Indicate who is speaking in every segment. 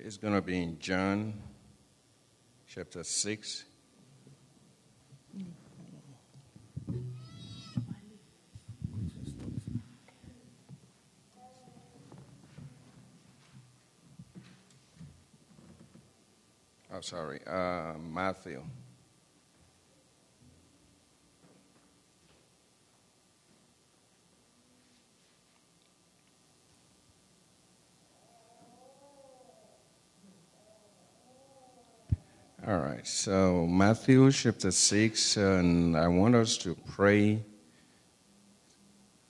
Speaker 1: It's going to be in John chapter 6. Oh, sorry, uh, Matthew. All right, so Matthew chapter 6, and I want us to pray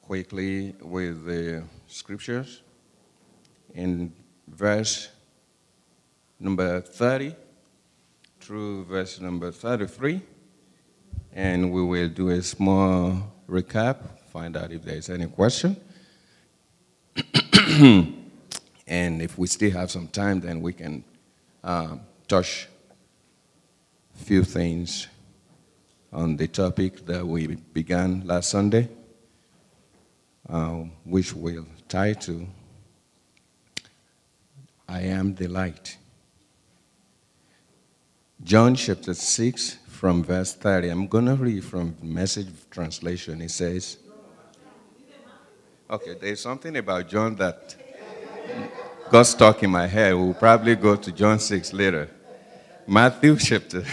Speaker 1: quickly with the scriptures in verse number 30 through verse number 33, and we will do a small recap, find out if there's any question. and if we still have some time, then we can um, touch few things on the topic that we began last Sunday, uh, which will tie to I am the light. John chapter 6 from verse 30. I'm going to read from message translation. It says, Okay, there's something about John that got stuck in my head. We'll probably go to John 6 later. Matthew chapter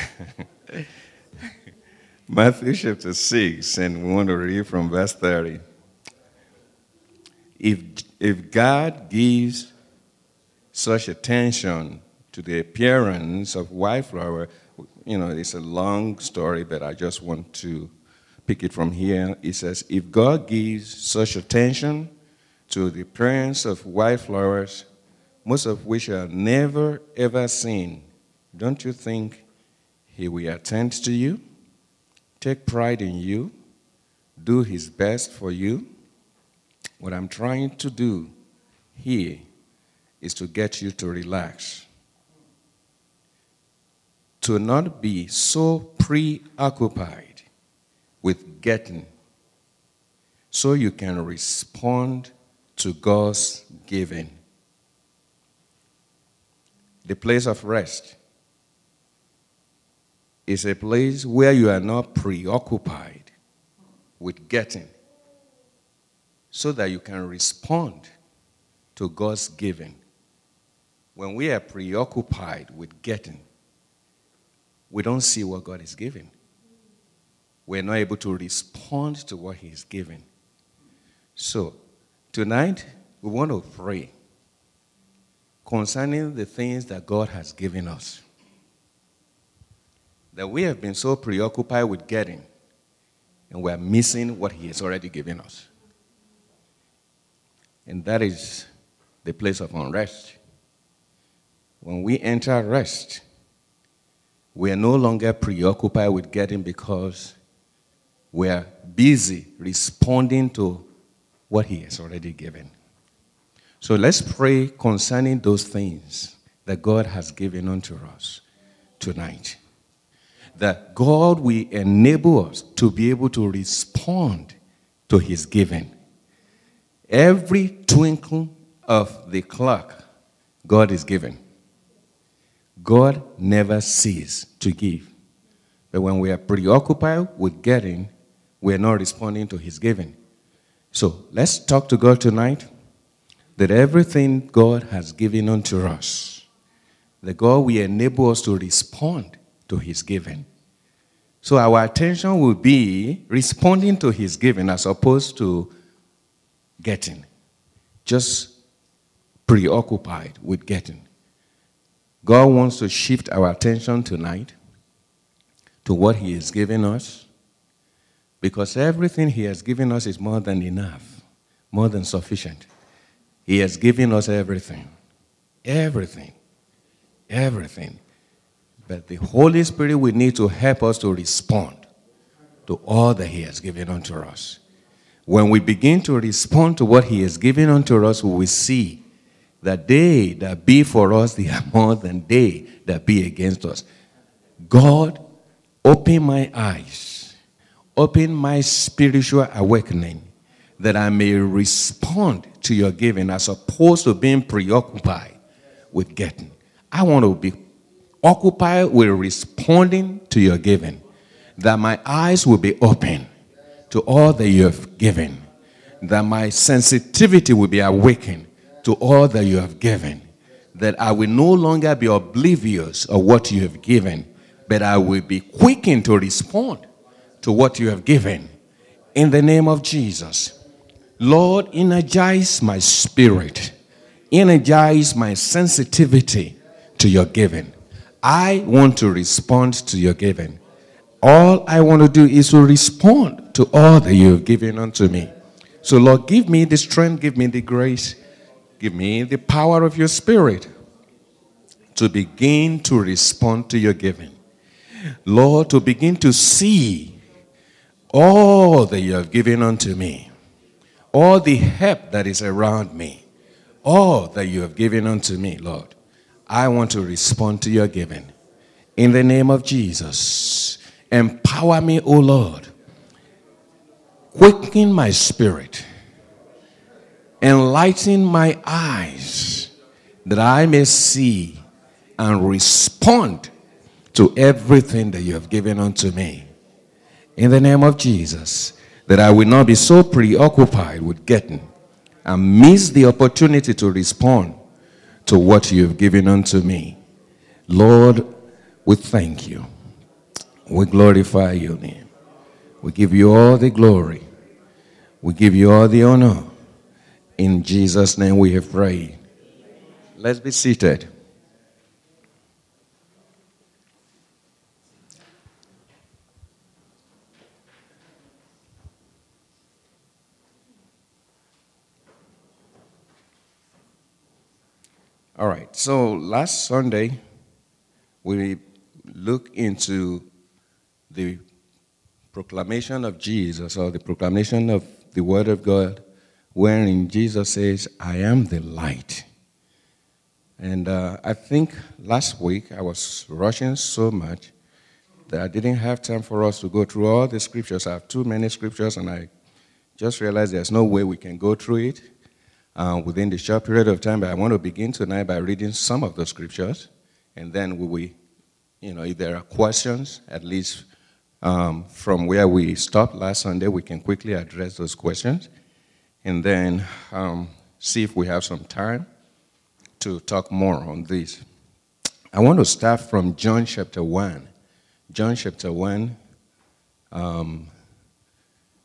Speaker 1: Matthew chapter 6, and we want to read from verse 30. If, if God gives such attention to the appearance of white flower, you know, it's a long story, but I just want to pick it from here. It says, If God gives such attention to the appearance of white flowers, most of which are never ever seen, don't you think He will attend to you, take pride in you, do His best for you? What I'm trying to do here is to get you to relax. To not be so preoccupied with getting so you can respond to God's giving. The place of rest is a place where you are not preoccupied with getting so that you can respond to God's giving. When we are preoccupied with getting, we don't see what God is giving. We're not able to respond to what He is giving. So, tonight, we want to pray concerning the things that God has given us. That we have been so preoccupied with getting, and we're missing what He has already given us. And that is the place of unrest. When we enter rest, we are no longer preoccupied with getting because we are busy responding to what He has already given. So let's pray concerning those things that God has given unto us tonight. That God will enable us to be able to respond to His giving. Every twinkle of the clock, God is giving. God never ceases to give. But when we are preoccupied with getting, we are not responding to His giving. So let's talk to God tonight that everything God has given unto us, that God will enable us to respond to His giving. So our attention will be responding to His giving as opposed to getting. Just preoccupied with getting. God wants to shift our attention tonight to what He has given us because everything He has given us is more than enough, more than sufficient. He has given us everything. Everything. Everything. But the Holy Spirit will need to help us to respond to all that He has given unto us. When we begin to respond to what He has given unto us, we will see that they that be for us, they are more than they that be against us. God, open my eyes, open my spiritual awakening, that I may respond to your giving as opposed to being preoccupied with getting. I want to be occupied with responding to your giving, that my eyes will be open to all that you have given, that my sensitivity will be awakened to all that you have given, that I will no longer be oblivious of what you have given, but I will be quickened to respond to what you have given. In the name of Jesus. Lord, energize my spirit, energize my sensitivity to your giving. I want to respond to your giving. All I want to do is to respond to all that you have given unto me. So, Lord, give me the strength, give me the grace, give me the power of your spirit to begin to respond to your giving. Lord, to begin to see all that you have given unto me, all the help that is around me, all that you have given unto me, Lord. I want to respond to your giving. In the name of Jesus, empower me, O Lord. Quicken my spirit. Enlighten my eyes that I may see and respond to everything that you have given unto me. In the name of Jesus, that I will not be so preoccupied with getting and miss the opportunity to respond to what you have given unto me. Lord, we thank you. We glorify your name. We give you all the glory. We give you all the honor. In Jesus' name we have prayed. Let's be seated. All right, so last Sunday, we looked into the proclamation of Jesus or the proclamation of the Word of God, wherein Jesus says, I am the light. And uh, I think last week I was rushing so much that I didn't have time for us to go through all the scriptures. I have too many scriptures, and I just realized there's no way we can go through it uh, within the short period of time. But I want to begin tonight by reading some of the scriptures, and then we you know, if there are questions, at least um, from where we stopped last Sunday, we can quickly address those questions, and then um, see if we have some time to talk more on this. I want to start from John chapter 1. John chapter 1, um,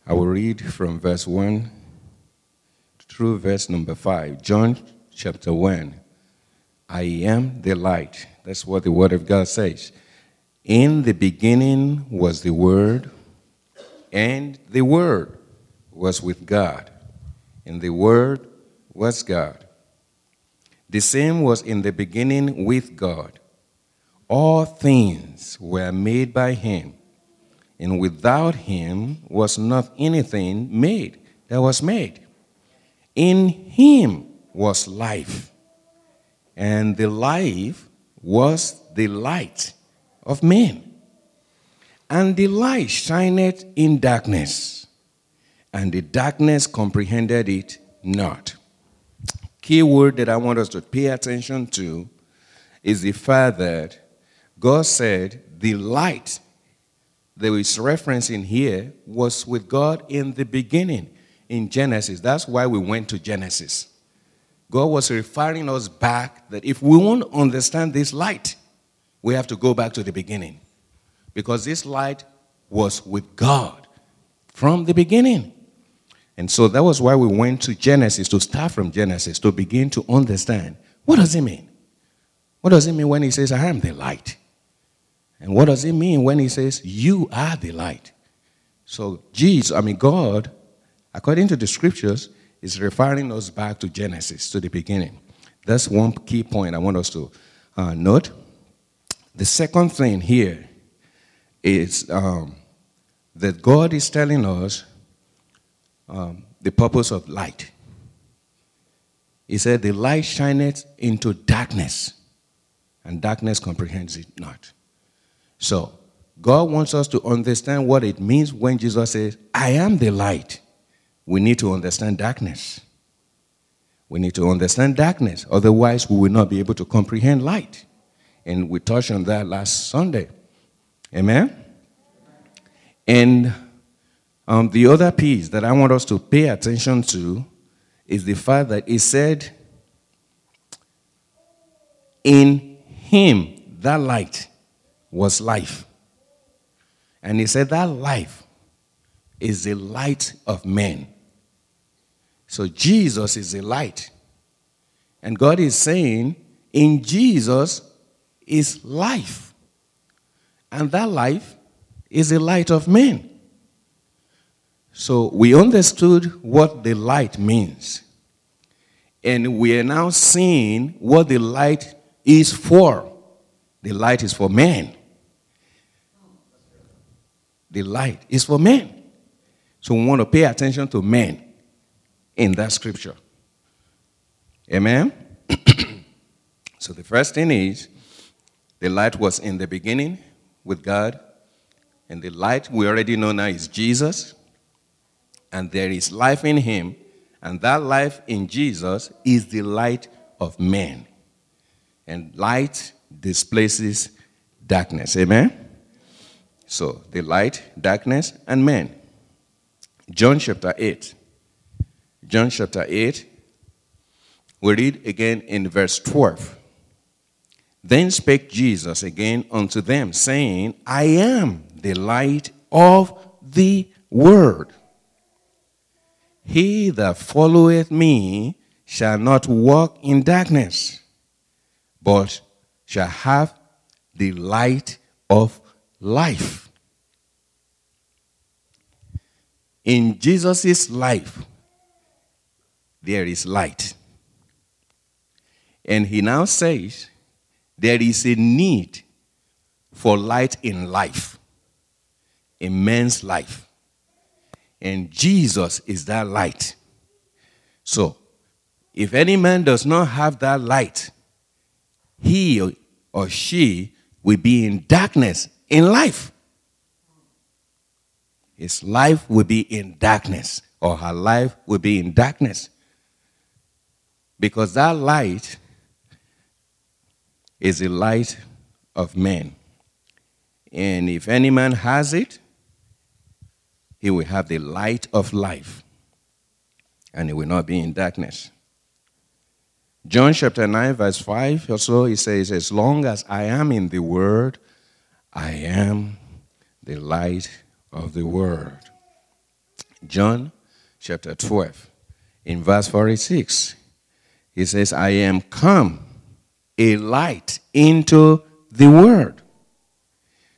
Speaker 1: I will read from verse 1 through verse number 5. John chapter 1. I am the light. That's what the Word of God says. In the beginning was the Word, and the Word was with God, and the Word was God. The same was in the beginning with God. All things were made by Him, and without Him was not anything made that was made. In him was life, and the life was the light of men. And the light shined in darkness, and the darkness comprehended it not. Key word that I want us to pay attention to is the fact that God said the light that is referencing here was with God in the beginning in Genesis. That's why we went to Genesis. God was referring us back that if we want to understand this light, we have to go back to the beginning. Because this light was with God from the beginning. And so that was why we went to Genesis, to start from Genesis, to begin to understand what does it mean? What does it mean when he says, I am the light? And what does it mean when he says, You are the light? So, Jesus, I mean, God according to the scriptures, is referring us back to Genesis, to the beginning. That's one key point I want us to uh, note. The second thing here is um, that God is telling us um, the purpose of light. He said, The light shineth into darkness, and darkness comprehends it not. So, God wants us to understand what it means when Jesus says, I am the light we need to understand darkness. We need to understand darkness, otherwise, we will not be able to comprehend light. And we touched on that last Sunday. Amen? And um, the other piece that I want us to pay attention to is the fact that it said, In him, that light was life. And he said, That life is the light of men. So Jesus is the light. And God is saying, in Jesus is life. And that life is the light of men. So we understood what the light means. And we are now seeing what the light is for. The light is for men. The light is for men. So we want to pay attention to men in that scripture. Amen? so the first thing is the light was in the beginning with God, and the light we already know now is Jesus, and there is life in him, and that life in Jesus is the light of men. And light displaces darkness. Amen? So the light, darkness, and men. John chapter 8. John chapter 8. We read again in verse 12. Then spake Jesus again unto them, saying, I am the light of the world. He that followeth me shall not walk in darkness, but shall have the light of life. In Jesus' life, there is light. And he now says, there is a need for light in life, in man's life. And Jesus is that light. So, if any man does not have that light, he or she will be in darkness in life. His life will be in darkness, or her life will be in darkness. Because that light is the light of men. And if any man has it, he will have the light of life, and he will not be in darkness. John chapter 9, verse 5 also, he says, As long as I am in the word, I am the light of the world. John chapter 12, in verse 46, he says, I am come a light into the world,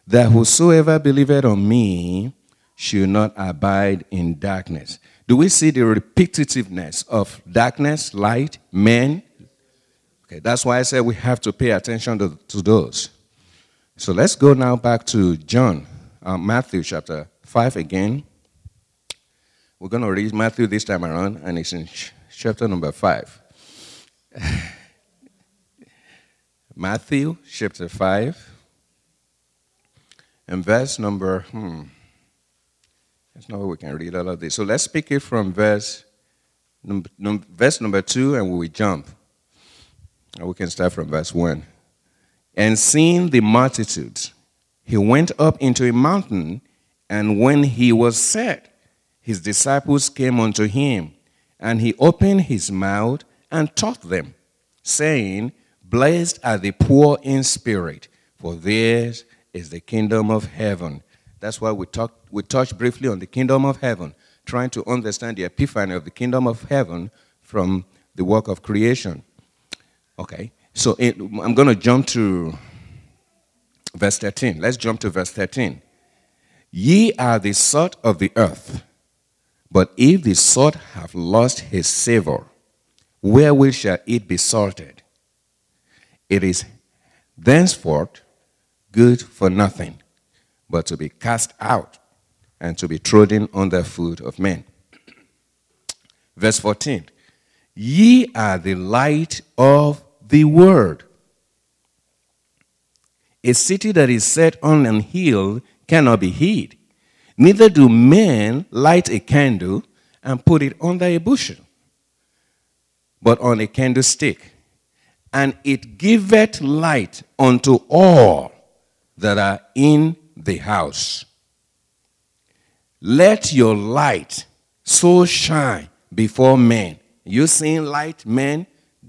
Speaker 1: that whosoever believeth on me should not abide in darkness. Do we see the repetitiveness of darkness, light, men? Okay, that's why I said we have to pay attention to, to those. So let's go now back to John, uh, Matthew chapter 5 again. We're going to read Matthew this time around, and it's in chapter number 5. Matthew chapter 5, and verse number, hmm, there's no way we can read all of this. So let's pick it from verse, num, num, verse number 2, and we will jump. We can start from verse 1. And seeing the multitudes, he went up into a mountain, and when he was set, his disciples came unto him, and he opened his mouth and taught them, saying, Blessed are the poor in spirit, for theirs is the kingdom of heaven. That's why we talked we touched briefly on the kingdom of heaven, trying to understand the epiphany of the kingdom of heaven from the work of creation. Okay. So it, I'm going to jump to verse 13. Let's jump to verse 13. Ye are the salt of the earth, but if the salt have lost his savor, wherewith shall it be salted? It is thenceforth good for nothing, but to be cast out and to be trodden under foot of men. Verse 14 Ye are the light of the world. A city that is set on an hill cannot be hid. Neither do men light a candle and put it under a bushel, but on a candlestick, and it giveth light unto all that are in the house. Let your light so shine before men. You seeing light, men,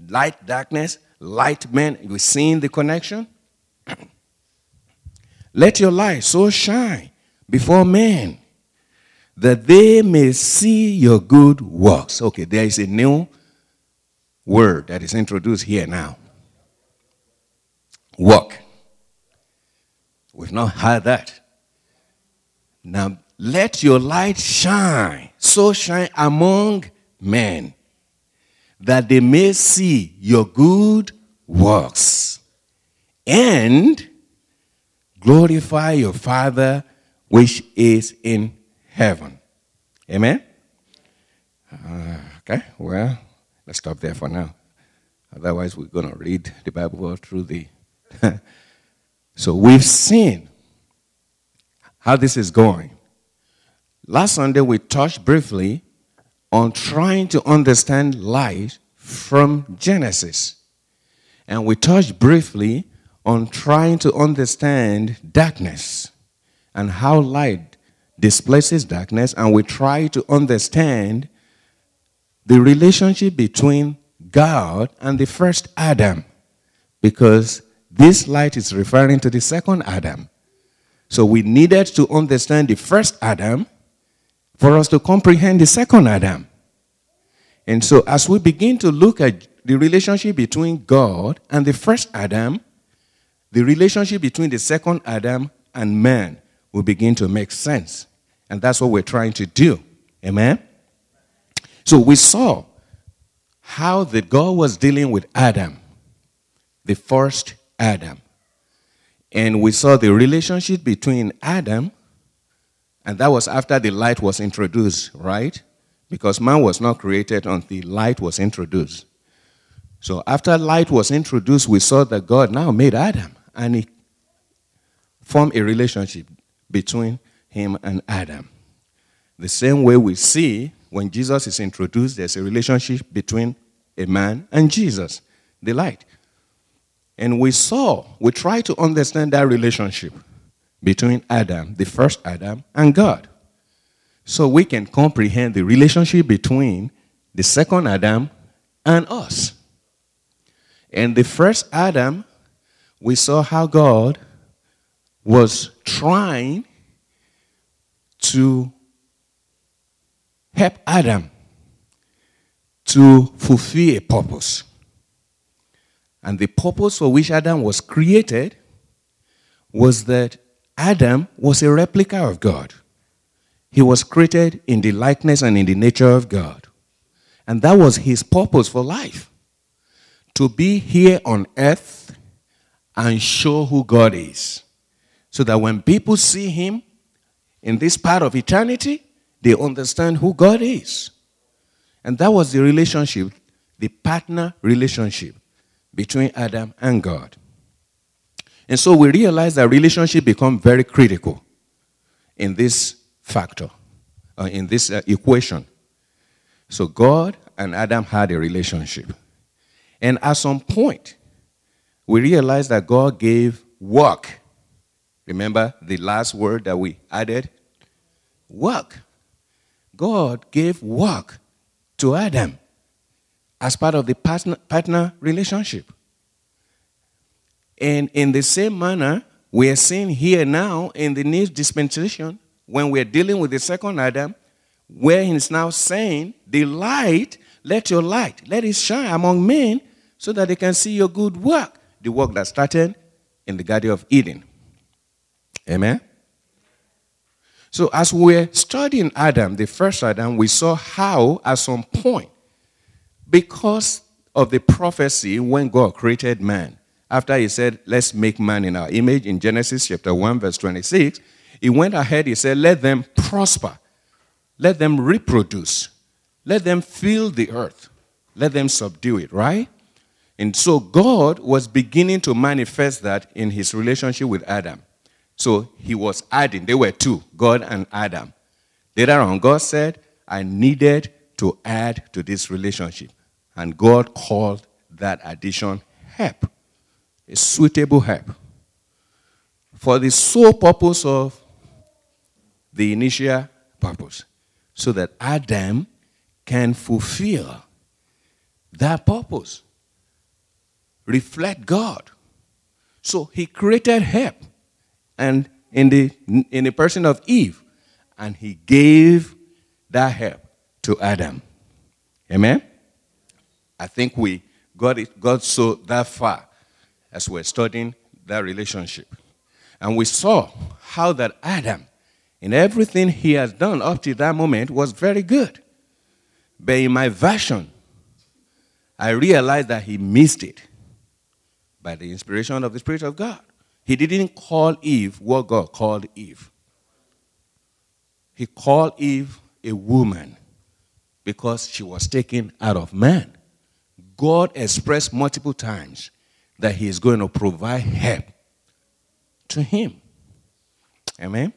Speaker 1: light, darkness, light, men. You seeing the connection? Let your light so shine before men that they may see your good works. Okay, there is a new word that is introduced here now. Walk. We've not heard that. Now, let your light shine, so shine among men, that they may see your good works and glorify your Father which is in heaven. Amen? Uh, okay, well, let's stop there for now. Otherwise, we're going to read the Bible all through the. so we've seen how this is going. Last Sunday, we touched briefly on trying to understand light from Genesis. And we touched briefly on trying to understand darkness and how light displaces darkness. And we try to understand the relationship between God and the first Adam because this light is referring to the second Adam. So we needed to understand the first Adam for us to comprehend the second Adam. And so, as we begin to look at the relationship between God and the first Adam, the relationship between the second Adam and man will begin to make sense. And that's what we're trying to do. Amen? So, we saw how that God was dealing with Adam, the first Adam. And we saw the relationship between Adam and that was after the light was introduced, right? Because man was not created until light was introduced. So after light was introduced, we saw that God now made Adam and he formed a relationship between him and Adam. The same way we see when Jesus is introduced, there's a relationship between a man and Jesus, the light. And we saw, we try to understand that relationship between Adam, the first Adam, and God. So we can comprehend the relationship between the second Adam and us. And the first Adam, we saw how God was trying to help Adam to fulfill a purpose. And the purpose for which Adam was created was that Adam was a replica of God. He was created in the likeness and in the nature of God. And that was his purpose for life to be here on earth and show who God is. So that when people see him in this part of eternity, they understand who God is. And that was the relationship, the partner relationship between Adam and God. And so we realize that relationship become very critical in this factor, uh, in this uh, equation. So God and Adam had a relationship. And at some point, we realized that God gave work. Remember the last word that we added? Work. God gave work to Adam as part of the partner, partner relationship. And in the same manner, we are seeing here now in the new dispensation, when we're dealing with the second Adam, where he's now saying, The light, let your light, let it shine among men so that they can see your good work, the work that started in the Garden of Eden. Amen? So, as we're studying Adam, the first Adam, we saw how, at some point, because of the prophecy when God created man, after he said, Let's make man in our image in Genesis chapter 1, verse 26, he went ahead, he said, Let them prosper, let them reproduce, let them fill the earth, let them subdue it, right? And so God was beginning to manifest that in his relationship with Adam. So he was adding, they were two, God and Adam. Later on, God said, I needed to add to this relationship. And God called that addition help, a suitable help, for the sole purpose of the initial purpose, so that Adam can fulfill that purpose, reflect God. So he created help, and in the in the person of Eve, and he gave that help to Adam. Amen. I think we got it got so that far as we're studying that relationship. And we saw how that Adam, in everything he has done up to that moment, was very good. But in my version, I realized that he missed it by the inspiration of the Spirit of God. He didn't call Eve what God called Eve. He called Eve a woman because she was taken out of man. God expressed multiple times that He is going to provide help to him. Amen?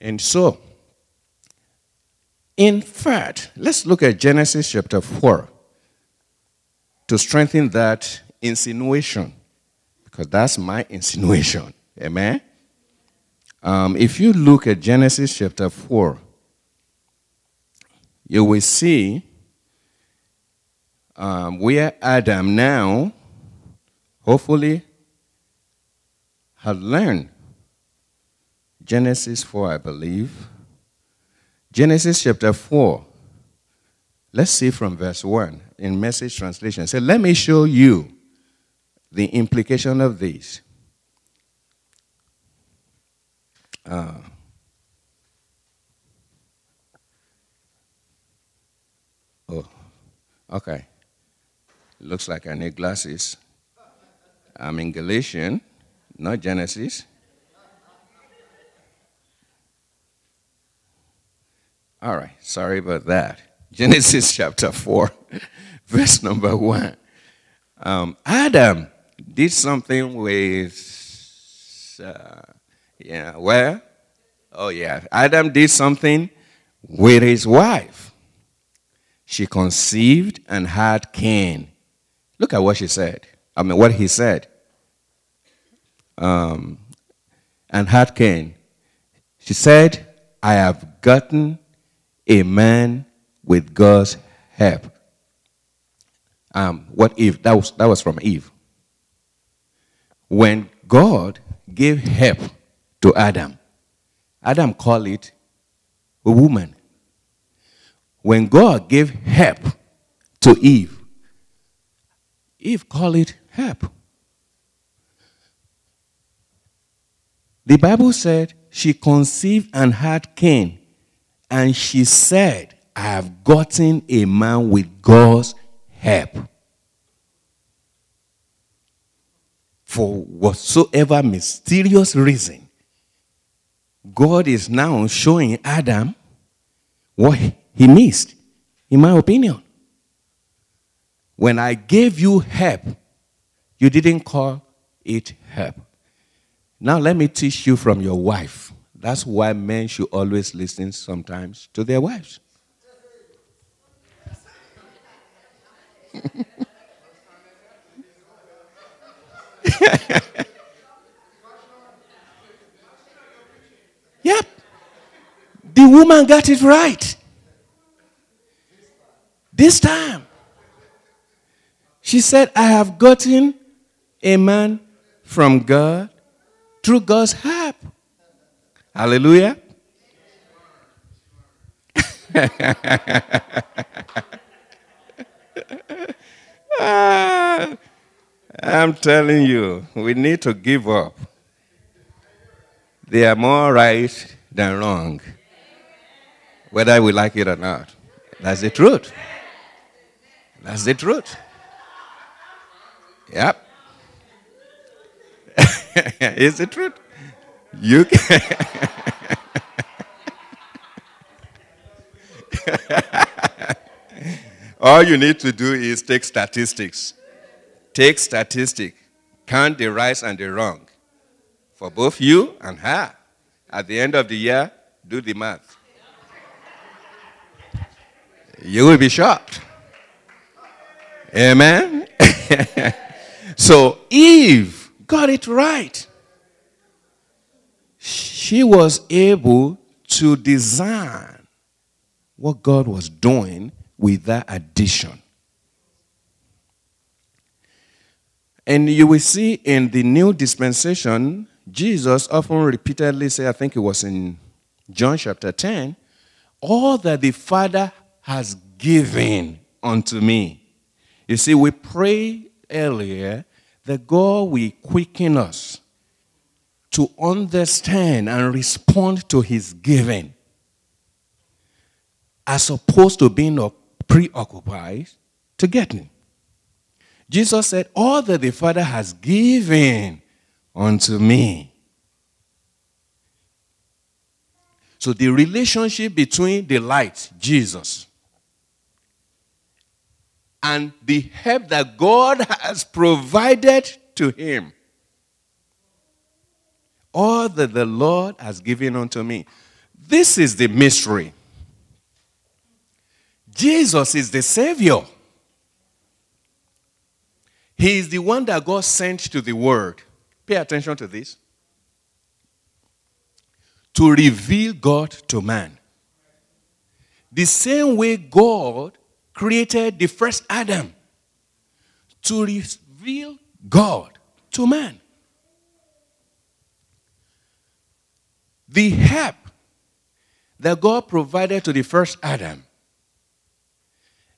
Speaker 1: And so, in fact, let's look at Genesis chapter 4 to strengthen that insinuation, because that's my insinuation. Amen? Um, if you look at Genesis chapter 4, you will see um, where Adam now, hopefully, had learned. Genesis 4, I believe. Genesis chapter 4. Let's see from verse 1 in message translation. Say, let me show you the implication of this. Uh, oh, okay. Looks like I need glasses. I'm in Galatians not Genesis. All right, sorry about that. Genesis chapter 4, verse number 1. Um, Adam did something with, uh, yeah, where? Oh, yeah. Adam did something with his wife. She conceived and had Cain. Look at what she said. I mean, what he said um, and had Cain. She said, I have gotten a man with God's help. Um, what Eve? That was, that was from Eve. When God gave help to Adam, Adam called it a woman. When God gave help to Eve, Eve called it help. The Bible said she conceived and had Cain, and she said, I have gotten a man with God's help. For whatsoever mysterious reason, God is now showing Adam what he missed, in my opinion. When I gave you help, you didn't call it help. Now, let me teach you from your wife. That's why men should always listen sometimes to their wives. yep. The woman got it right. This time. She said, I have gotten a man from God through God's help. Hallelujah. Ah. I'm telling you, we need to give up. They are more right than wrong, whether we like it or not. That's the truth. That's the truth. Yep. Is it true? You can. All you need to do is take statistics. Take statistics. Count the rights and the wrong. For both you and her. At the end of the year, do the math. You will be shocked. Amen. So Eve got it right. She was able to design what God was doing with that addition. And you will see in the new dispensation, Jesus often repeatedly say, I think it was in John chapter 10, all that the Father has given unto me. You see, we pray earlier that God will quicken us to understand and respond to his giving as opposed to being preoccupied to getting. Jesus said, All that the Father has given unto me. So the relationship between the light, Jesus, and the help that God has provided to him. All that the Lord has given unto me. This is the mystery. Jesus is the Savior. He is the one that God sent to the world. Pay attention to this. To reveal God to man. The same way God created the first Adam to reveal God to man. The help that God provided to the first Adam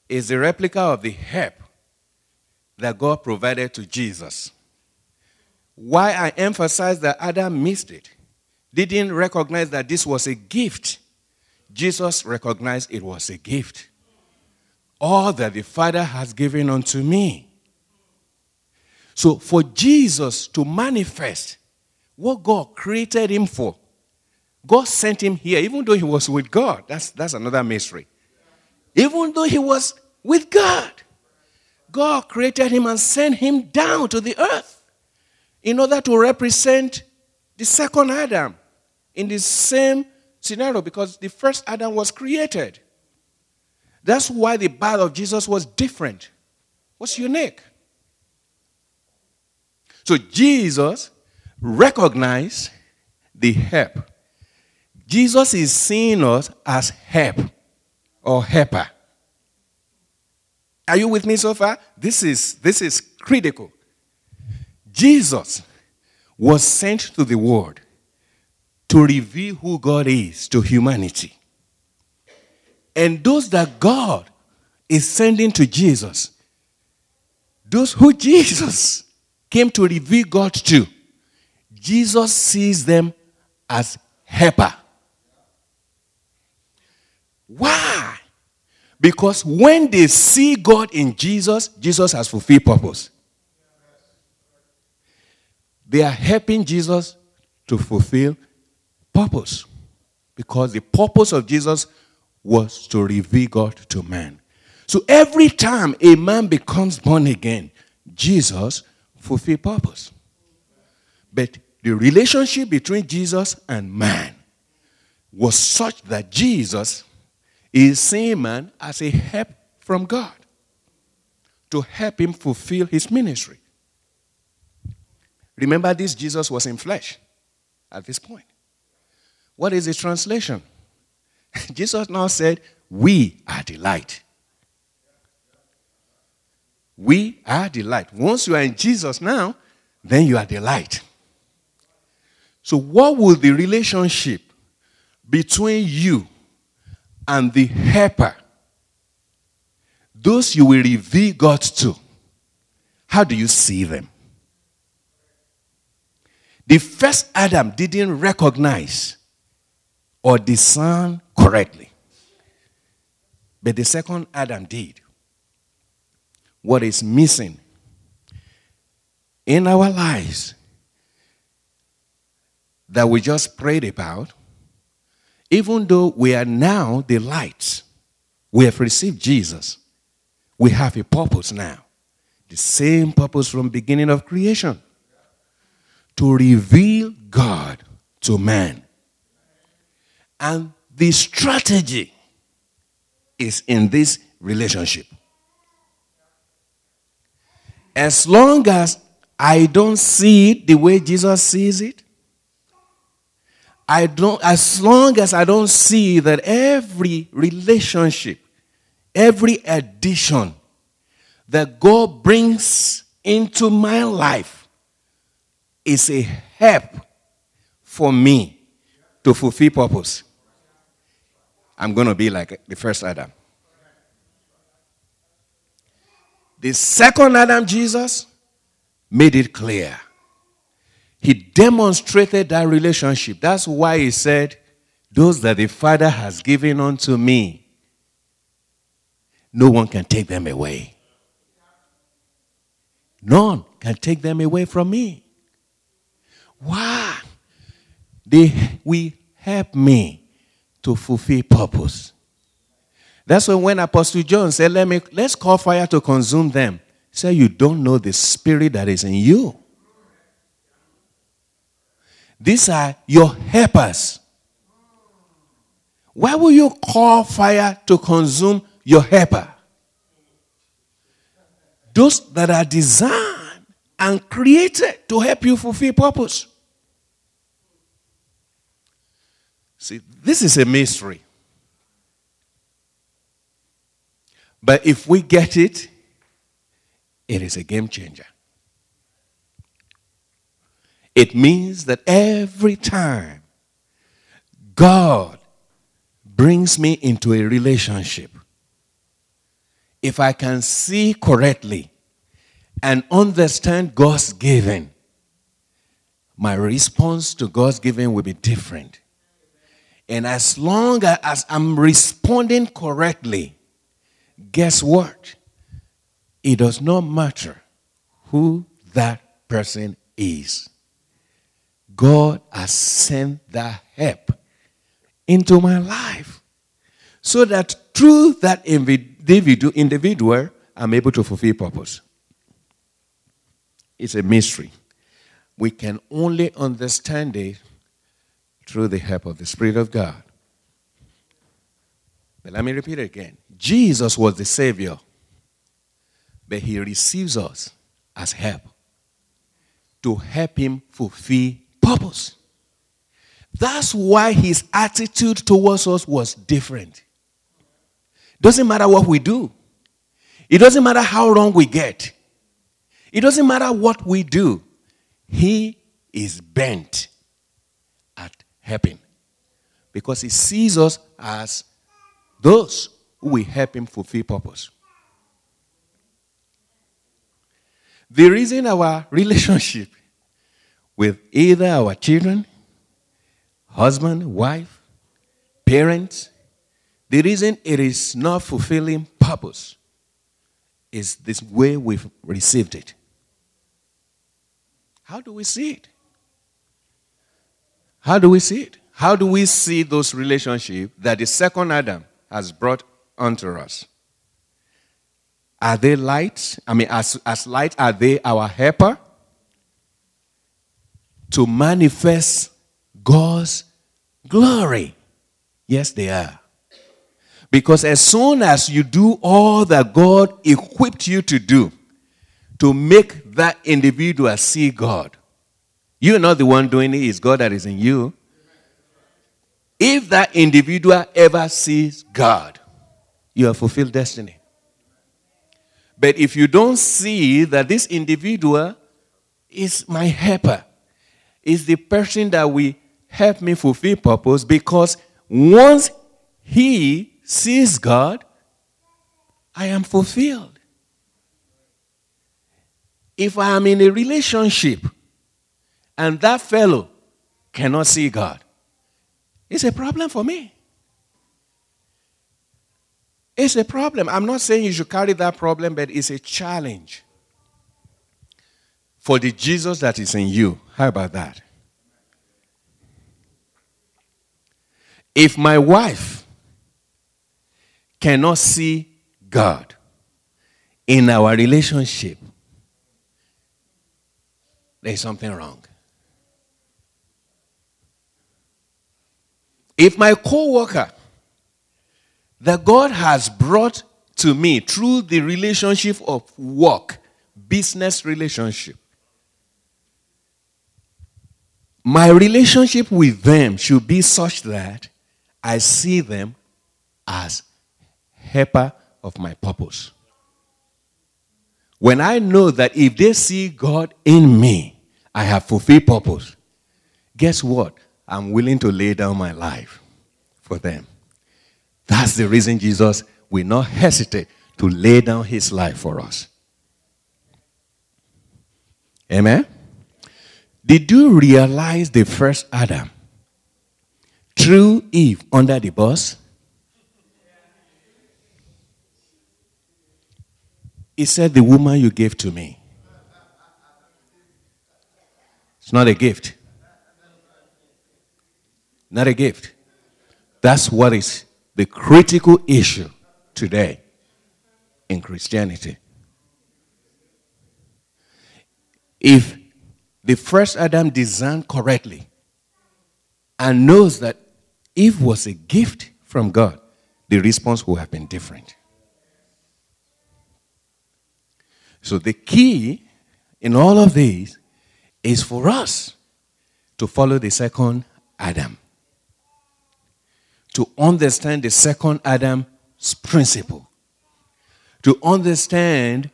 Speaker 1: is a replica of the help that God provided to Jesus. Why I emphasize that Adam missed it, didn't recognize that this was a gift. Jesus recognized it was a gift all that the Father has given unto me. So, for Jesus to manifest what God created him for, God sent him here, even though he was with God. That's, that's another mystery. Even though he was with God, God created him and sent him down to the earth in order to represent the second Adam in the same scenario because the first Adam was created. That's why the birth of Jesus was different, was unique. So Jesus recognized the help. Jesus is seeing us as help or helper. Are you with me so far? This is, this is critical. Jesus was sent to the world to reveal who God is to humanity. And those that God is sending to Jesus, those who Jesus came to reveal God to, Jesus sees them as helper. Why? Because when they see God in Jesus, Jesus has fulfilled purpose. They are helping Jesus to fulfill purpose. Because the purpose of Jesus was to reveal God to man. So every time a man becomes born again, Jesus fulfilled purpose. But the relationship between Jesus and man was such that Jesus is seeing man as a help from God to help him fulfill his ministry. Remember, this Jesus was in flesh at this point. What is the translation? Jesus now said, We are the light. We are the light. Once you are in Jesus now, then you are the light. So, what will the relationship between you and the helper, those you will reveal God to, how do you see them? The first Adam didn't recognize or discern correctly. But the second Adam did. What is missing in our lives that we just prayed about, even though we are now the lights, we have received Jesus, we have a purpose now. The same purpose from beginning of creation. To reveal God to man. And the strategy is in this relationship. As long as I don't see it the way Jesus sees it, I don't, as long as I don't see that every relationship, every addition that God brings into my life is a help for me to fulfill purpose, I'm going to be like the first Adam. The second Adam, Jesus, made it clear. He demonstrated that relationship. That's why he said, Those that the Father has given unto me, no one can take them away. None can take them away from me. Why? They will help me to fulfill purpose. That's why when Apostle John said, Let me let's call fire to consume them. Say you don't know the spirit that is in you. These are your helpers. Why will you call fire to consume your helper? Those that are designed and created to help you fulfill purpose. See, this is a mystery. But if we get it, it is a game changer. It means that every time God brings me into a relationship, if I can see correctly and understand God's giving, my response to God's giving will be different. And as long as I'm responding correctly, guess what? It does not matter who that person is. God has sent that help into my life so that through that individual, I'm able to fulfill purpose. It's a mystery. We can only understand it through the help of the Spirit of God. But let me repeat it again Jesus was the Savior, but He receives us as help to help Him fulfill purpose. That's why His attitude towards us was different. Doesn't matter what we do, it doesn't matter how wrong we get, it doesn't matter what we do. He is bent at helping Because he sees us as those who will help him fulfill purpose. The reason our relationship with either our children, husband, wife, parents, the reason it is not fulfilling purpose is this way we've received it. How do we see it? How do we see it? How do we see those relationships that the second Adam has brought unto us? Are they light? I mean, as, as light, are they our helper? To manifest God's glory. Yes, they are. Because as soon as you do all that God equipped you to do to make that individual see God, you're not the one doing it, it's God that is in you. If that individual ever sees God, you have fulfilled destiny. But if you don't see that this individual is my helper, is the person that will help me fulfill purpose, because once he sees God, I am fulfilled. If I am in a relationship and that fellow cannot see God, it's a problem for me. It's a problem. I'm not saying you should carry that problem, but it's a challenge for the Jesus that is in you. How about that? If my wife cannot see God in our relationship, there's something wrong. If my co-worker that God has brought to me through the relationship of work, business relationship, my relationship with them should be such that I see them as helper of my purpose. When I know that if they see God in me, I have fulfilled purpose, guess what? I'm willing to lay down my life for them. That's the reason Jesus will not hesitate to lay down his life for us. Amen? Did you realize the first Adam threw Eve under the bus? He said, The woman you gave to me. It's not a gift. Not a gift. That's what is the critical issue today in Christianity. If the first Adam designed correctly and knows that Eve was a gift from God, the response would have been different. So the key in all of these is for us to follow the second Adam. To understand the second Adam's principle. To understand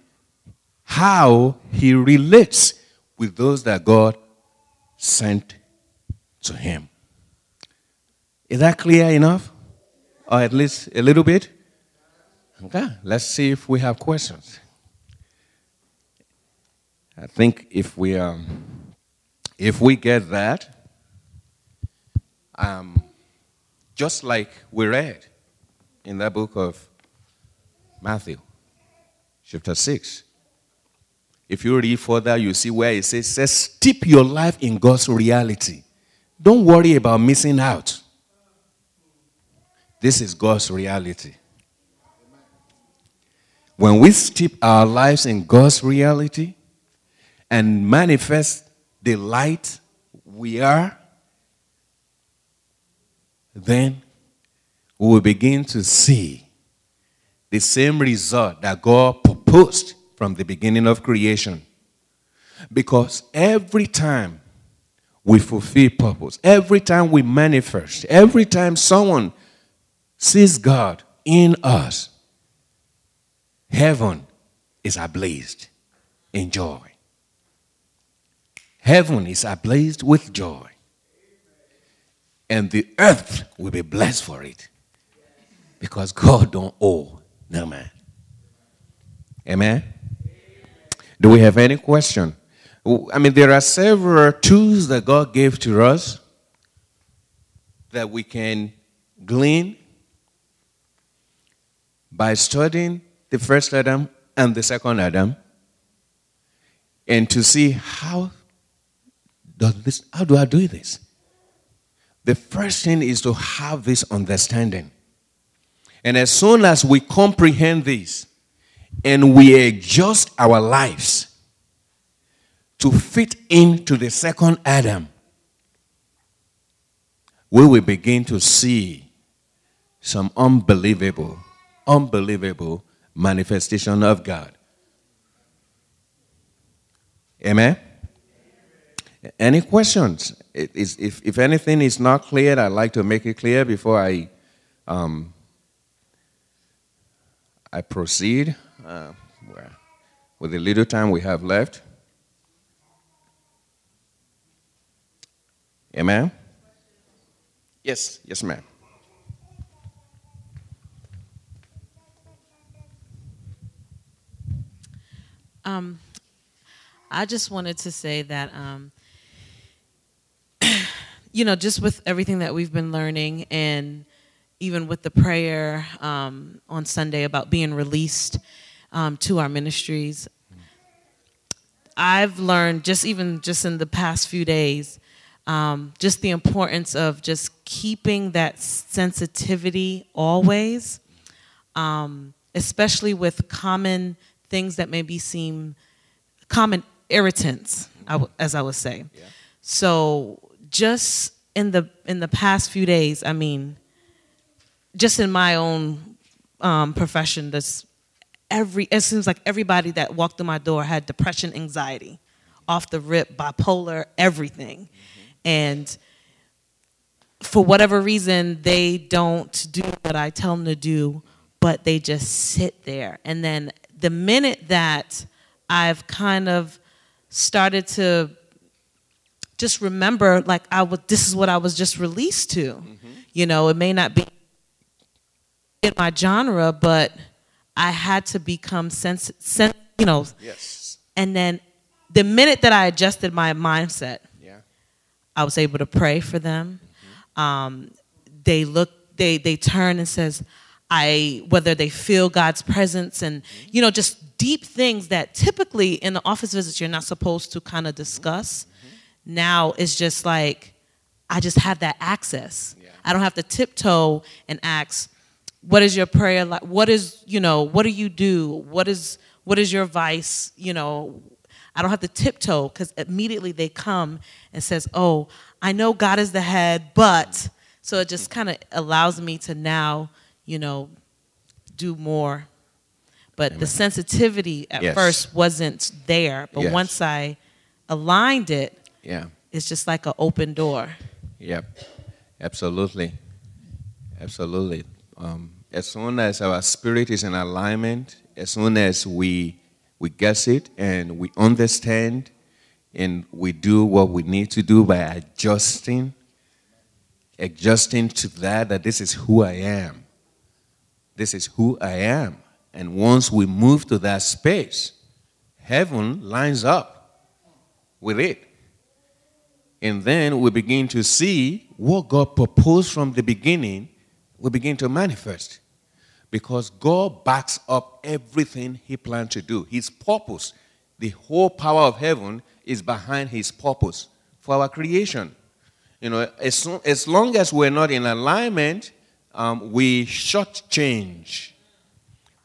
Speaker 1: how he relates with those that God sent to him. Is that clear enough? Or at least a little bit? Okay, let's see if we have questions. I think if we um, if we get that, um, just like we read in that book of Matthew, chapter six. If you read further, you see where it says, says steep your life in God's reality. Don't worry about missing out. This is God's reality. When we steep our lives in God's reality, and manifest the light we are, then we will begin to see the same result that God proposed from the beginning of creation. Because every time we fulfill purpose, every time we manifest, every time someone sees God in us, heaven is ablaze in joy. Heaven is ablaze with joy. And the earth will be blessed for it. Because God don't owe no man. Amen? Do we have any question? I mean, there are several tools that God gave to us that we can glean by studying the first Adam and the second Adam and to see how does this, how do I do this? The first thing is to have this understanding. And as soon as we comprehend this and we adjust our lives to fit into the second Adam, we will begin to see some unbelievable, unbelievable manifestation of God. Amen? Any questions? if, if anything is not clear, I'd like to make it clear before I, um, I proceed uh, with the little time we have left. Amen? Yes, yes, ma'am.
Speaker 2: Um, I just wanted to say that um, you know, just with everything that we've been learning and even with the prayer um, on Sunday about being released um, to our ministries, I've learned just even just in the past few days, um, just the importance of just keeping that sensitivity always, um, especially with common things that maybe seem common irritants, as I would say. Yeah. So just in the in the past few days, I mean, just in my own um, profession, this every it seems like everybody that walked through my door had depression, anxiety, off the rip, bipolar, everything. Mm-hmm. and for whatever reason they don't do what I tell them to do, but they just sit there. And then the minute that I've kind of started to just remember like I was this is what I was just released to. Mm-hmm. You know, it may not be in my genre, but I had to become sens- sen- you know.
Speaker 1: Yes.
Speaker 2: And then the minute that I adjusted my mindset,
Speaker 1: Yeah.
Speaker 2: I was able to pray for them. Mm-hmm. Um, they look, they they turn and says, I whether they feel God's presence and mm-hmm. you know just deep things that typically in the office visits you're not supposed to kind of mm-hmm. discuss. Now it's just like I just have that access.
Speaker 1: Yeah.
Speaker 2: I don't have to tiptoe and ask, what is your prayer like? What is you know what do you do? What is what is your vice? You know, I don't have to tiptoe because immediately they come and says, "Oh, I know God is the head, but." So it just kind of allows me to now, you know, do more. But the sensitivity at
Speaker 1: Yes.
Speaker 2: first wasn't there, but
Speaker 1: Yes.
Speaker 2: once I aligned it,
Speaker 1: Yeah.
Speaker 2: it's just like an open door.
Speaker 1: Yep. Absolutely. Absolutely. Um, as soon as our spirit is in alignment, as soon as we we guess it and we understand and we do what we need to do by adjusting, adjusting to that that this is who I am. This is who I am. And once we move to that space, heaven lines up with it. And then we begin to see what God proposed from the beginning we begin to manifest. Because God backs up everything He planned to do. His purpose, the whole power of heaven is behind His purpose for our creation. You know, as, as long as we're not in alignment, um, we shortchange.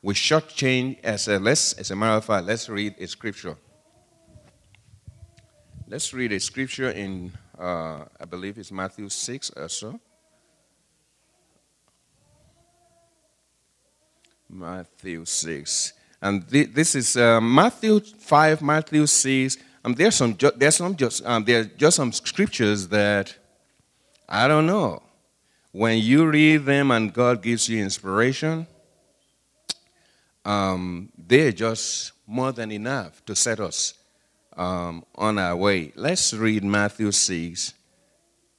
Speaker 1: We shortchange as a, let's, as a matter of fact, let's read a scripture. Let's read a scripture in, uh, I believe it's Matthew 6 or so. Matthew 6. And thi- this is uh, Matthew 5, Matthew 6. Um, there's some, ju- there's some just, um, there's just some scriptures that I don't know. When you read them and God gives you inspiration, um, they're just more than enough to set us um, on our way. Let's read Matthew 6.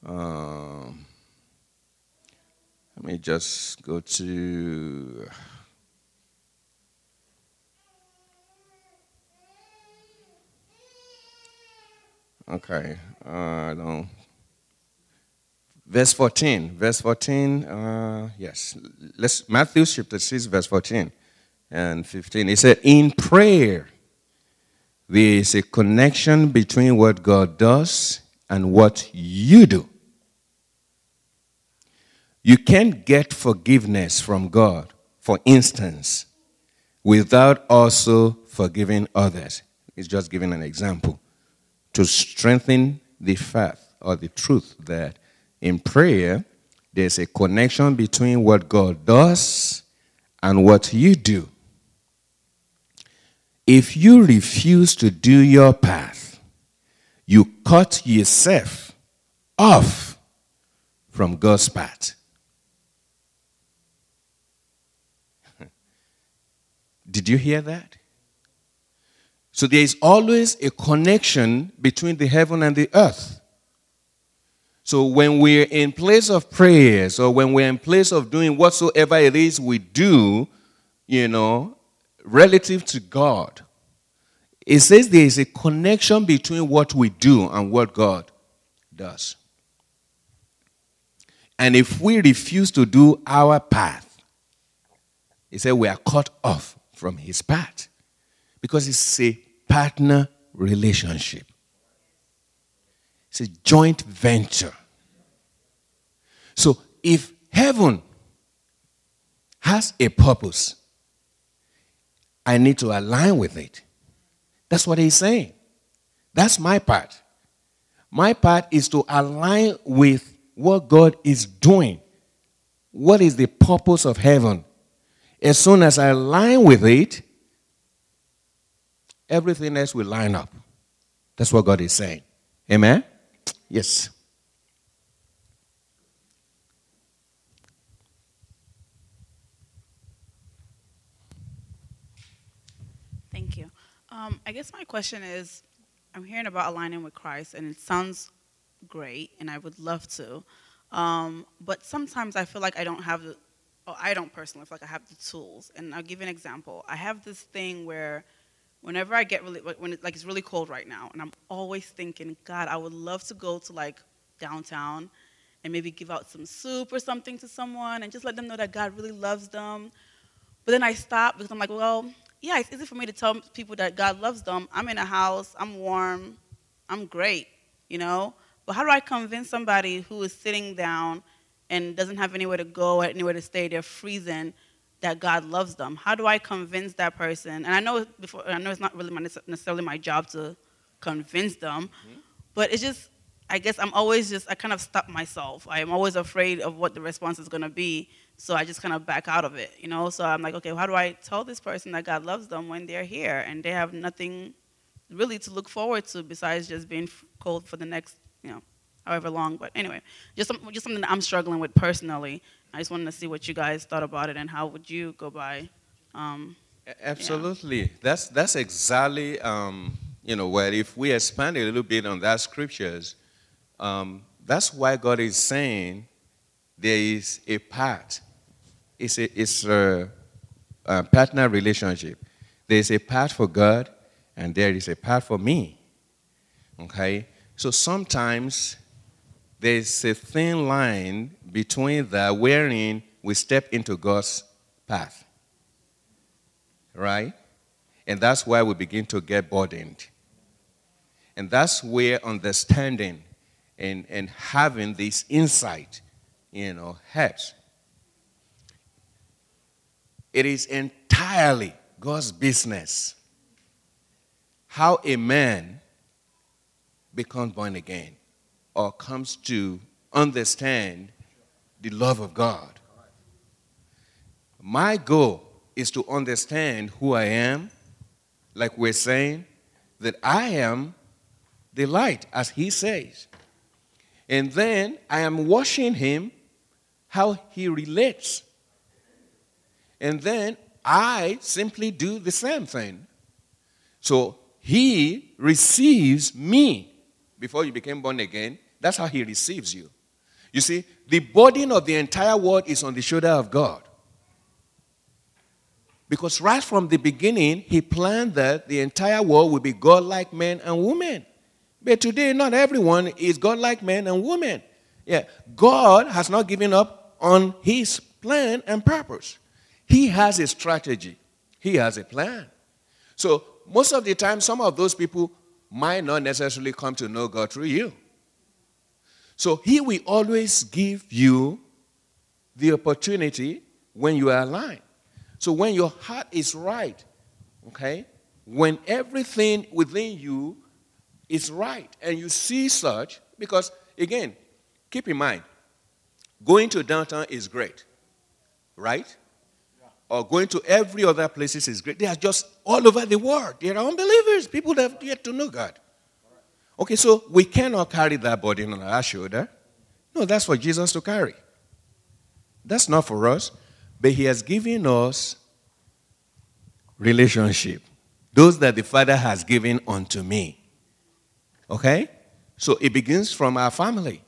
Speaker 1: Um, let me just go to. Okay, uh. Verse 14. Verse 14, uh, yes. Let's, Matthew chapter 6, verse 14 and 15. He said, In prayer, there is a connection between what God does and what you do. You can't get forgiveness from God, for instance, without also forgiving others. He's just giving an example to strengthen the fact or the truth that in prayer, there's a connection between what God does and what you do. If you refuse to do your path, you cut yourself off from God's path. Did you hear that? So there is always a connection between the heaven and the earth. So when we're in place of prayers or when we're in place of doing whatsoever it is we do, you know, relative to God, it says there is a connection between what we do and what God does. And if we refuse to do our path, he said we are cut off from his path because it's a partner relationship. It's a joint venture. So if heaven has a purpose, I need to align with it. That's what he's saying. That's my part. My part is to align with what God is doing. What is the purpose of heaven? As soon as I align with it, everything else will line up. That's what God is saying. Amen? Yes. Thank you.
Speaker 3: Um, I guess my question is I'm hearing about aligning with Christ, and it sounds great, and I would love to. Um, but sometimes I feel like I don't have the, I don't personally feel like I have the tools. And I'll give you an example. I have this thing where whenever I get really, when it, like it's really cold right now, and I'm always thinking, God, I would love to go to like downtown and maybe give out some soup or something to someone and just let them know that God really loves them. But then I stop because I'm like, well, yeah, it's easy for me to tell people that God loves them. I'm in a house, I'm warm, I'm great, you know? But how do I convince somebody who is sitting down and doesn't have anywhere to go, or anywhere to stay, they're freezing, that God loves them? How do I convince that person? And I know before, I know it's not really my, necessarily my job to convince them, mm-hmm. but it's just, I guess I'm always just, I kind of stop myself. I'm always afraid of what the response is going to be. So I just kind of back out of it, you know? So I'm like, okay, how do I tell this person that God loves them when they're here and they have nothing really to look forward to besides just being cold for the next, you know, however long. But anyway, just, some, just something that I'm struggling with personally. I just wanted to see what you guys thought about it and how would you go by. Um,
Speaker 1: Absolutely. Yeah. That's, that's exactly, um, you know, where if we expand a little bit on that scriptures, um, that's why God is saying there is a part it's a, it's a, a partner relationship. There's a part for God, and there is a part for me. Okay? So sometimes there's a thin line between that wherein we step into God's path. Right? And that's why we begin to get burdened. And that's where understanding and, and having this insight, you know, helps. It is entirely God's business how a man becomes born again or comes to understand the love of God. My goal is to understand who I am, like we're saying, that I am the light, as he says. And then I am watching him how he relates and then I simply do the same thing. So he receives me before you became born again. That's how he receives you. You see, the burden of the entire world is on the shoulder of God. Because right from the beginning, he planned that the entire world would be God-like men and women. But today, not everyone is God-like men and women. Yeah, God has not given up on his plan and purpose. He has a strategy, he has a plan. So, most of the time, some of those people might not necessarily come to know God through you. So, He will always give you the opportunity when you are aligned. So, when your heart is right, okay, when everything within you is right and you see such, because again, keep in mind, going to downtown is great, right? Or going to every other places is great. They are just all over the world. They are unbelievers, people that have yet to know God. Okay, so we cannot carry that burden on our shoulder. No, that's for Jesus to carry. That's not for us. But He has given us relationship. Those that the Father has given unto me. Okay? So it begins from our family.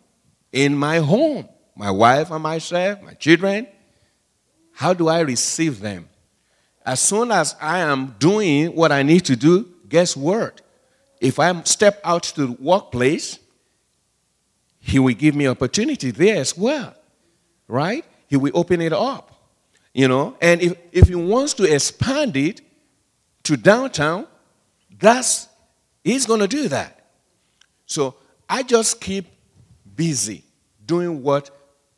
Speaker 1: In my home, my wife and myself, my children, how do I receive them? As soon as I am doing what I need to do, guess what? If I step out to the workplace, he will give me opportunity there as well. Right? He will open it up. You know, and if, if he wants to expand it to downtown, that's he's gonna do that. So I just keep busy doing what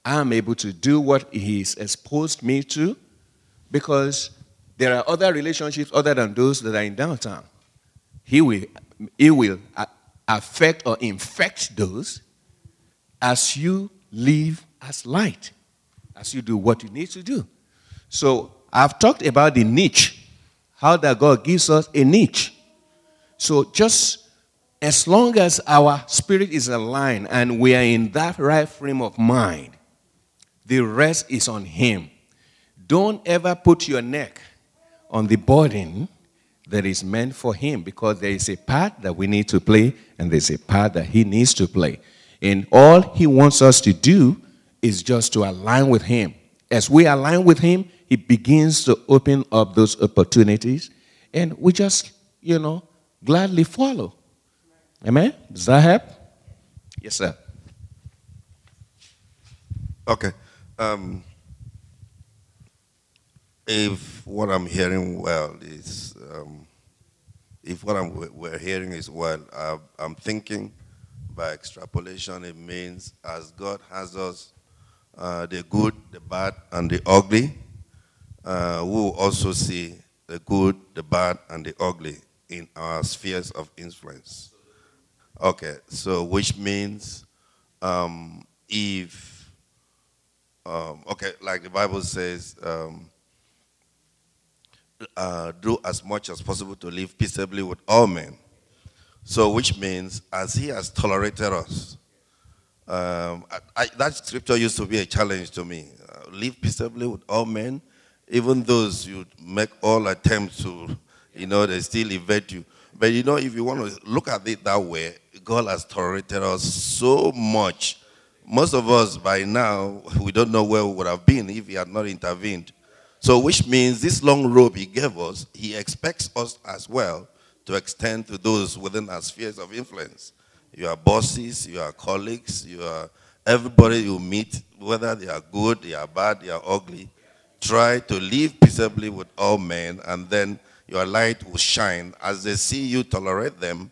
Speaker 1: I'm able to do what He's exposed me to because there are other relationships other than those that are in downtown. He will, he will affect or infect those as you live as light, as you do what you need to do. So I've talked about the niche, how that God gives us a niche. So just as long as our spirit is aligned and we are in that right frame of mind, the rest is on Him. Don't ever put your neck on the burden that is meant for him because there is a part that we need to play and there's a part that he needs to play. And all he wants us to do is just to align with him. As we align with him, he begins to open up those opportunities and we just, you know, gladly follow. Amen? Does that help? Yes, sir.
Speaker 4: Okay. Um, if what I'm hearing well is, um, if what I'm, we're hearing is well, I'm thinking by extrapolation, it means as God has us, uh, the good, the bad, and the ugly, uh, we will also see the good, the bad, and the ugly in our spheres of influence. Okay, so which means um, if, um, okay, like the Bible says, um, uh, do as much as possible to live peaceably with all men. So, which means, as He has tolerated us, um, I, I, that scripture used to be a challenge to me. Uh, live peaceably with all men, even those you make all attempts to, you know, they still evade you. But you know, if you want to look at it that way, God has tolerated us so much. Most of us by now, we don't know where we would have been if He had not intervened. So, which means this long rope he gave us, he expects us as well to extend to those within our spheres of influence. Your bosses, your colleagues, you are everybody you meet, whether they are good, they are bad, they are ugly. Try to live peaceably with all men, and then your light will shine. As they see you tolerate them,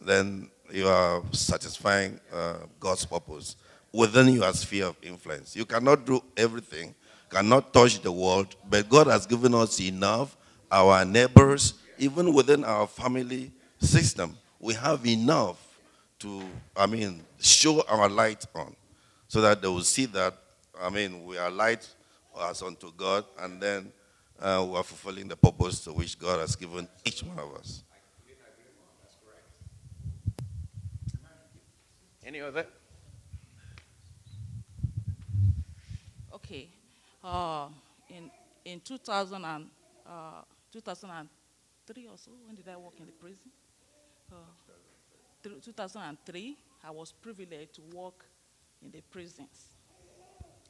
Speaker 4: then you are satisfying uh, God's purpose within your sphere of influence. You cannot do everything cannot touch the world, but God has given us enough, our neighbors, even within our family system, we have enough to, I mean, show our light on so that they will see that, I mean, we are light as unto God, and then uh, we are fulfilling the purpose to which God has given each one of us.
Speaker 1: Any other?
Speaker 5: Okay uh, in in 2000 and, uh, 2003 or so. When did I work in the prison? Uh, 2003. I was privileged to work in the prisons,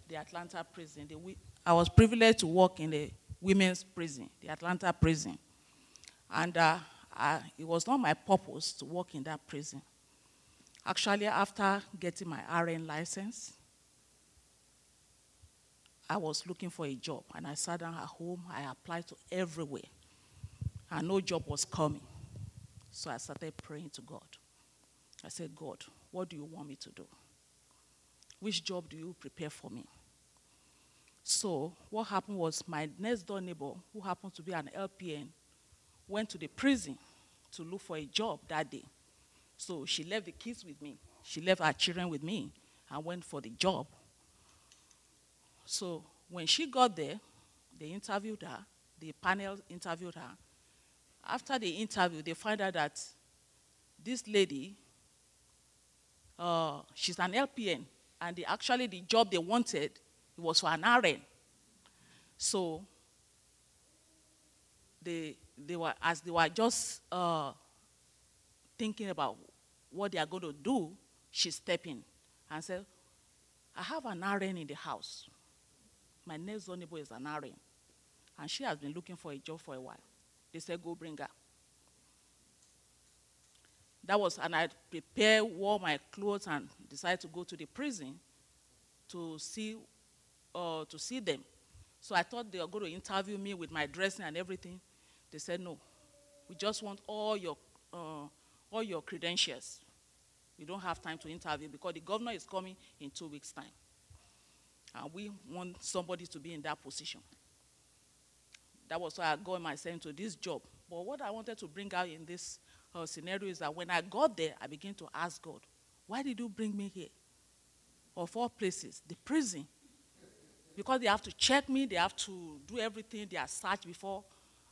Speaker 5: the Atlanta prison. The, I was privileged to work in the women's prison, the Atlanta prison, and uh, I, it was not my purpose to work in that prison. Actually, after getting my RN license, I was looking for a job and I sat down at home. I applied to everywhere and no job was coming. So I started praying to God. I said, God, what do you want me to do? Which job do you prepare for me? So what happened was my next door neighbor, who happened to be an LPN, went to the prison to look for a job that day. So she left the kids with me. She left her children with me and went for the job. So when she got there, they interviewed her, the panel interviewed her. After the interview, they find out that this lady, uh, she's an LPN, and the, actually the job they wanted was for an RN. So they, they were, as they were just uh, thinking about what they are going to do, she stepped in and said, I have an RN in the house. My next door neighbor is an RN. And she has been looking for a job for a while. They said, go bring her. That was, and I prepared, wore my clothes, and decided to go to the prison to see, uh, to see them. So I thought they were going to interview me with my dressing and everything. They said, no, we just want all your, uh, all your credentials. We don't have time to interview because the governor is coming in two weeks' time. And we want somebody to be in that position. That was why I got myself into this job. But what I wanted to bring out in this uh, scenario is that when I got there, I began to ask God, why did you bring me here? Of all places, the prison. Because they have to check me, they have to do everything, they are searched before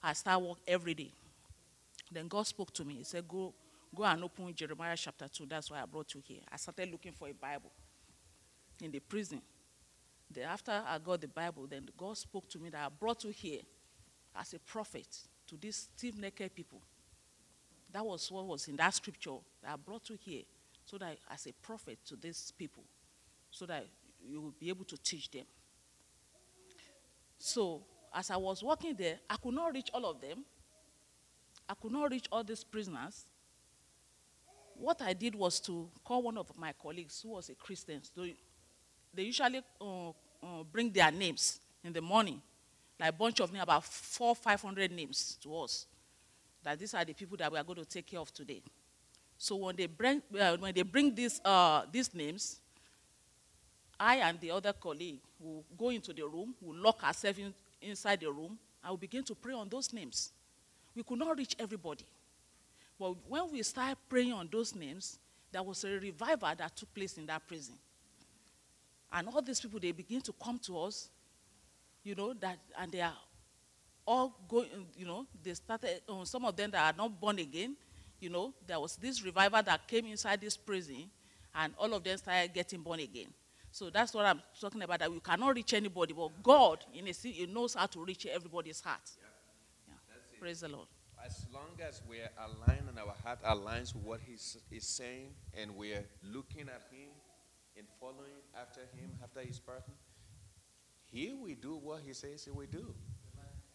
Speaker 5: I start work every day. Then God spoke to me. He said, Go, go and open Jeremiah chapter 2. That's why I brought you here. I started looking for a Bible in the prison. Then after I got the Bible, then God spoke to me that I brought you here as a prophet to these stiff necked people. That was what was in that scripture that I brought you here, so that as a prophet to these people, so that you will be able to teach them. So, as I was working there, I could not reach all of them. I could not reach all these prisoners. What I did was to call one of my colleagues who was a Christian. So they usually uh, uh, bring their names in the morning, like a bunch of names, about four, five hundred names to us. That these are the people that we are going to take care of today. So when they bring, uh, when they bring these, uh, these names, I and the other colleague will go into the room, will lock ourselves in, inside the room, and will begin to pray on those names. We could not reach everybody. But when we started praying on those names, there was a revival that took place in that prison. And all these people, they begin to come to us, you know, that, and they are all going, you know, they started, um, some of them that are not born again, you know, there was this revival that came inside this prison, and all of them started getting born again. So that's what I'm talking about, that we cannot reach anybody, but God, in a he knows how to reach everybody's heart. Yeah. Praise the Lord.
Speaker 1: As long as we're aligned and our heart aligns with what he's, he's saying and we're looking at him and following after him, after his pattern, he will do what he says he will do.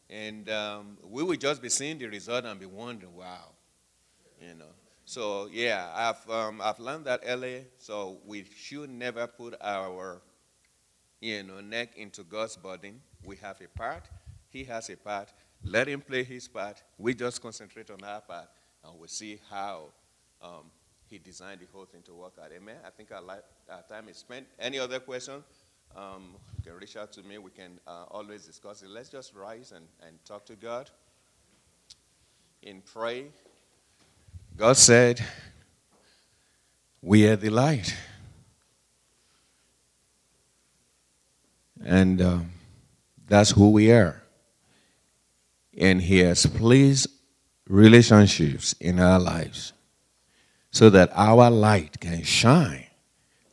Speaker 1: And um, we will just be seeing the result and be wondering, wow, you know. So yeah, I've um, I've learned that early. So we should never put our you know neck into God's burden. We have a part. He has a part. Let him play his part. We just concentrate on our part, and we'll see how um, he designed the whole thing to work out. Amen. I think our, life, our time is spent. Any other question? Um, you can reach out to me. We can uh, always discuss it. Let's just rise and, and talk to God in pray. God said, We are the light. And um, that's who we are. And He has placed relationships in our lives so that our light can shine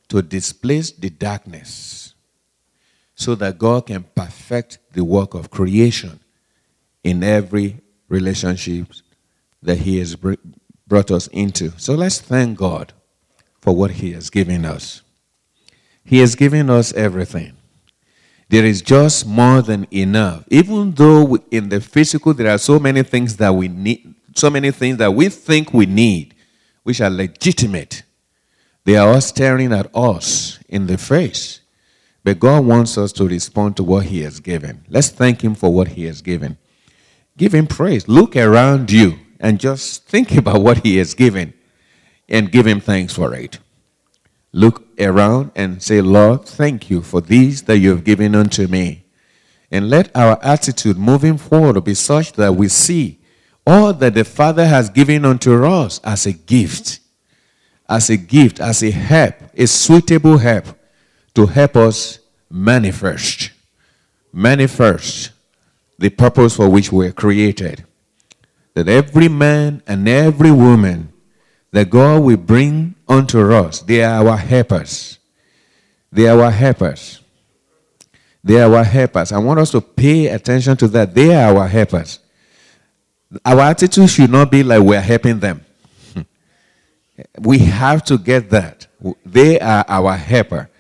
Speaker 1: to displace the darkness, so that God can perfect the work of creation in every relationship that He has brought us into. So let's thank God for what He has given us. He has given us everything. There is just more than enough. Even though in the physical there are so many things that we need, so many things that we think we need, which are legitimate, they are all staring at us in the face. But God wants us to respond to what He has given. Let's thank Him for what He has given. Give Him praise. Look around you and just think about what He has given and give Him thanks for it. Look around and say, Lord, thank you for these that you have given unto me. And let our attitude moving forward be such that we see all that the Father has given unto us as a gift, as a gift, as a help, a suitable help to help us manifest, manifest the purpose for which we are created that every man and every woman that God will bring unto us, they are our helpers. They are our helpers. They are our helpers. I want us to pay attention to that. They are our helpers. Our attitude should not be like we're helping them. Hmm. we have to get that. They are our helper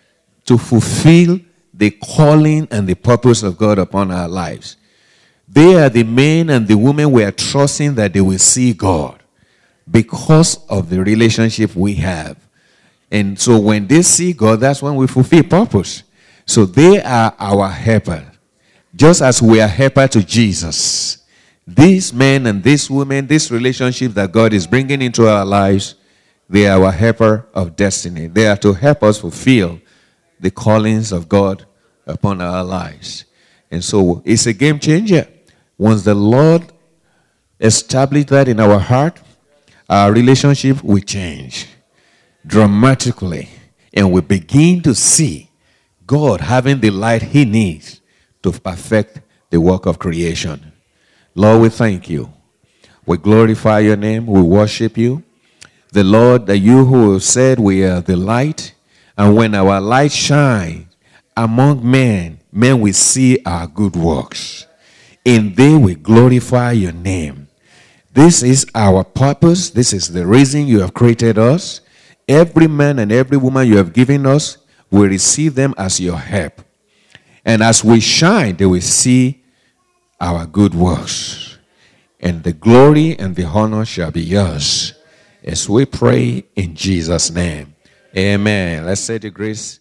Speaker 1: to fulfill the calling and the purpose of God upon our lives. They are the men and the women we are trusting that they will see God because of the relationship we have. And so when they see God, that's when we fulfill purpose. So they are our helper, just as we are helper to Jesus. These men and these women, this relationship that God is bringing into our lives, they are our helper of destiny. They are to help us fulfill the callings of God upon our lives. And so it's a game changer. Once the Lord established that in our heart, our relationship will change dramatically. And we begin to see God having the light He needs to perfect the work of creation. Lord, we thank you. We glorify your name. We worship you. The Lord, that you who said we are the light, and when our light shines among men, men will see our good works and they will glorify your name. This is our purpose. This is the reason you have created us. Every man and every woman you have given us will receive them as your help. And as we shine, they will see our good works. And the glory and the honor shall be yours. As we pray in Jesus' name. Amen. Let's say the grace.